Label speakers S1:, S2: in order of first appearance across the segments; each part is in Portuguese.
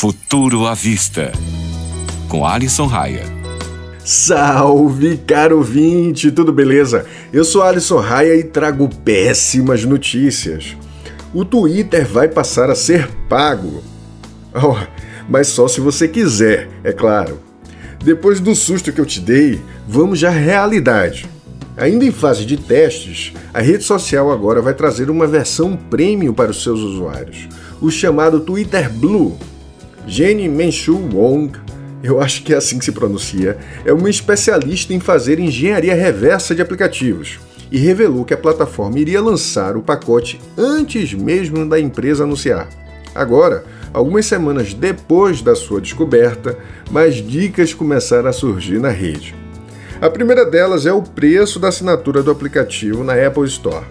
S1: Futuro à Vista, com Alisson Raia.
S2: Salve, caro ouvinte, tudo beleza? Eu sou Alisson Raia e trago péssimas notícias. O Twitter vai passar a ser pago. Oh, mas só se você quiser, é claro. Depois do susto que eu te dei, vamos à realidade. Ainda em fase de testes, a rede social agora vai trazer uma versão premium para os seus usuários, o chamado Twitter Blue Jenny Menshu Wong, eu acho que é assim que se pronuncia, é uma especialista em fazer engenharia reversa de aplicativos e revelou que a plataforma iria lançar o pacote antes mesmo da empresa anunciar. Agora, algumas semanas depois da sua descoberta, mais dicas começaram a surgir na rede. A primeira delas é o preço da assinatura do aplicativo na Apple Store.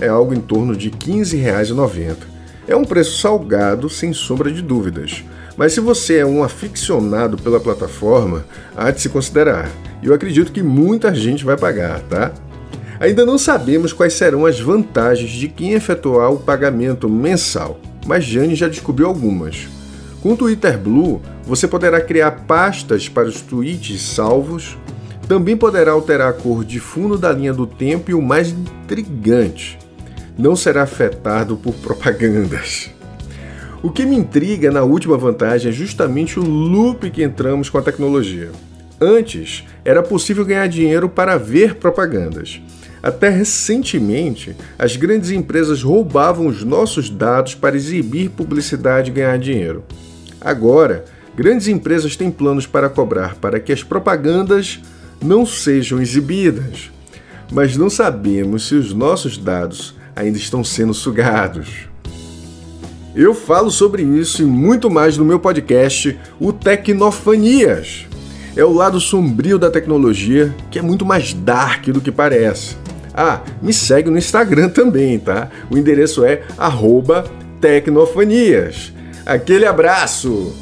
S2: É algo em torno de R$ 15,90 é um preço salgado, sem sombra de dúvidas. Mas se você é um aficionado pela plataforma, há de se considerar. E eu acredito que muita gente vai pagar, tá? Ainda não sabemos quais serão as vantagens de quem efetuar o pagamento mensal, mas Jane já descobriu algumas. Com o Twitter Blue, você poderá criar pastas para os tweets salvos, também poderá alterar a cor de fundo da linha do tempo e o mais intrigante, não será afetado por propagandas. O que me intriga na última vantagem é justamente o loop que entramos com a tecnologia. Antes, era possível ganhar dinheiro para ver propagandas. Até recentemente, as grandes empresas roubavam os nossos dados para exibir publicidade e ganhar dinheiro. Agora, grandes empresas têm planos para cobrar para que as propagandas não sejam exibidas. Mas não sabemos se os nossos dados ainda estão sendo sugados. Eu falo sobre isso e muito mais no meu podcast, o Tecnofanias. É o lado sombrio da tecnologia que é muito mais dark do que parece. Ah, me segue no Instagram também, tá? O endereço é Tecnofanias. Aquele abraço!